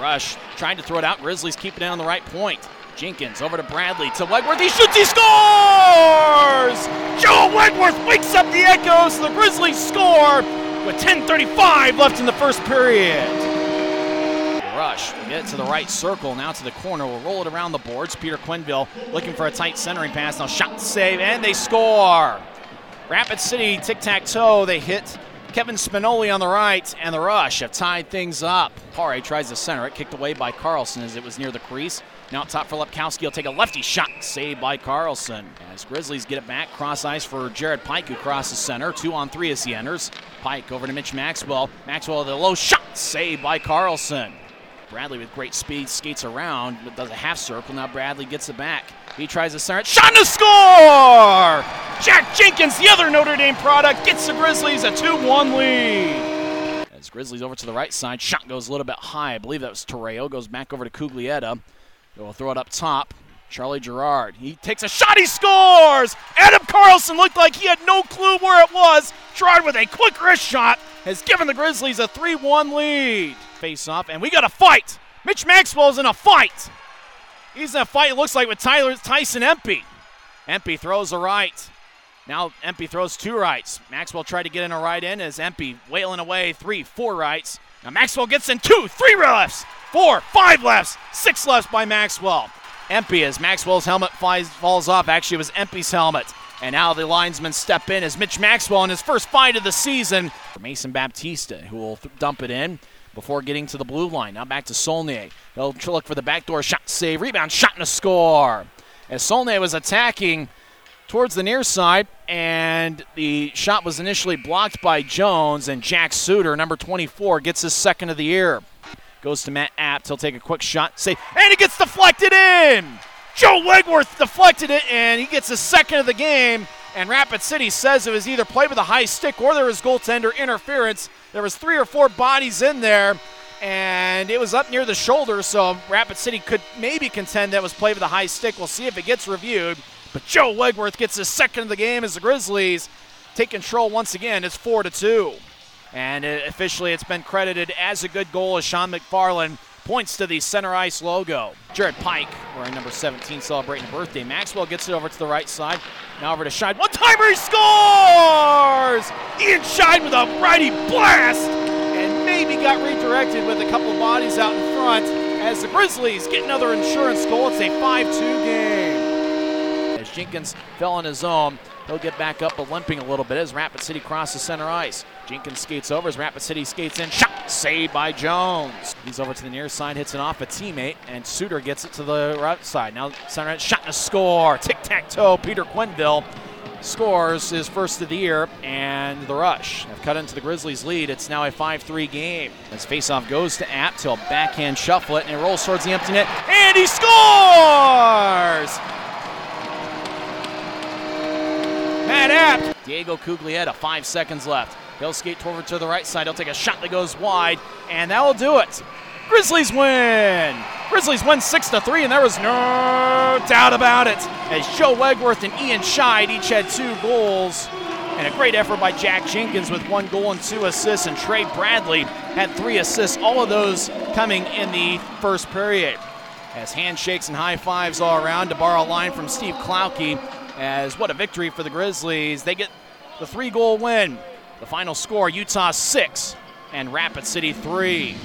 Rush trying to throw it out, Grizzlies keeping it on the right point. Jenkins over to Bradley to Wegwerth. He shoots, he scores! Joe Wegwerth wakes up the echoes. The Grizzlies score with 10:35 left in the first period. Rush will get to the right circle, now to the corner. We'll roll it around the boards. Peter Quenneville looking for a tight centering pass. Now shot save, and they score. Rapid City tic tac toe. They hit Kevin Spinoli on the right, and the rush have tied things up. Pare tries to center it, kicked away by Carlson as it was near the crease. Now top for Lepkowski. He'll take a lefty shot, saved by Carlson. As Grizzlies get it back, cross ice for Jared Pike, who crosses center. Two on three as he enters. Pike over to Mitch Maxwell. Maxwell the low shot, saved by Carlson. Bradley with great speed skates around, but does a half circle. Now Bradley gets it back. He tries to center it. Shot a score! Jack Jenkins, the other Notre Dame product, gets the Grizzlies a 2 1 lead. As Grizzlies over to the right side, shot goes a little bit high. I believe that was Torreo. Goes back over to Cuglietta. They'll throw it up top. Charlie Gerard. He takes a shot. He scores. Adam Carlson looked like he had no clue where it was. Gerard with a quick wrist shot has given the Grizzlies a 3 1 lead. Face off, and we got a fight. Mitch Maxwell's in a fight. He's in a fight, it looks like, with Tyler Tyson Empey. Empey throws a right. Now Empey throws two rights. Maxwell tried to get in a right in as Empey wailing away three, four rights. Now Maxwell gets in two, three lefts, four, five lefts, six lefts by Maxwell. Empey as Maxwell's helmet flies, falls off. Actually, it was Empey's helmet. And now the linesmen step in as Mitch Maxwell in his first fight of the season. Mason Baptista, who will th- dump it in before getting to the blue line. Now back to Solnier. He'll look for the backdoor shot, save, rebound, shot, and a score. As Solnier was attacking towards the near side, and the shot was initially blocked by Jones, and Jack Suter, number 24, gets his second of the year. Goes to Matt Abt. He'll take a quick shot, save, and it gets deflected in. Joe Wegwerth deflected it, and he gets his second of the game. And Rapid City says it was either played with a high stick or there was goaltender interference. There was three or four bodies in there, and it was up near the shoulder, so Rapid City could maybe contend that was played with a high stick. We'll see if it gets reviewed. But Joe Wegwerth gets his second of the game as the Grizzlies take control once again. It's four to two, and uh, officially it's been credited as a good goal as Sean McFarland points to the center ice logo. Jared Pike, wearing number 17, celebrating a birthday. Maxwell gets it over to the right side. Now over to Scheid. One timer, he scores! Ian Scheid with a righty blast! And maybe got redirected with a couple bodies out in front as the Grizzlies get another insurance goal. It's a 5 2 game. Jenkins fell on his own, he'll get back up, but limping a little bit as Rapid City crosses center ice. Jenkins skates over as Rapid City skates in. Shot saved by Jones. He's over to the near side, hits it off a teammate, and Suter gets it to the right side. Now center shot and a score. Tic tac toe. Peter Quenneville scores his first of the year, and the Rush have cut into the Grizzlies' lead. It's now a 5-3 game. As faceoff goes to Abt, he'll backhand shuffle it, and it rolls towards the empty net, and he scores! Matt Abt. Diego Cuglietta, five seconds left. He'll skate over to the right side. He'll take a shot that goes wide, and that will do it. Grizzlies win. Grizzlies win six to three, and there was no doubt about it. As Joe Wegwerth and Ian Scheid each had two goals, and a great effort by Jack Jenkins with one goal and two assists, and Trey Bradley had three assists. All of those coming in the first period. As handshakes and high fives all around to borrow a line from Steve Klauke. As what a victory for the Grizzlies. They get the three goal win. The final score Utah 6 and Rapid City 3.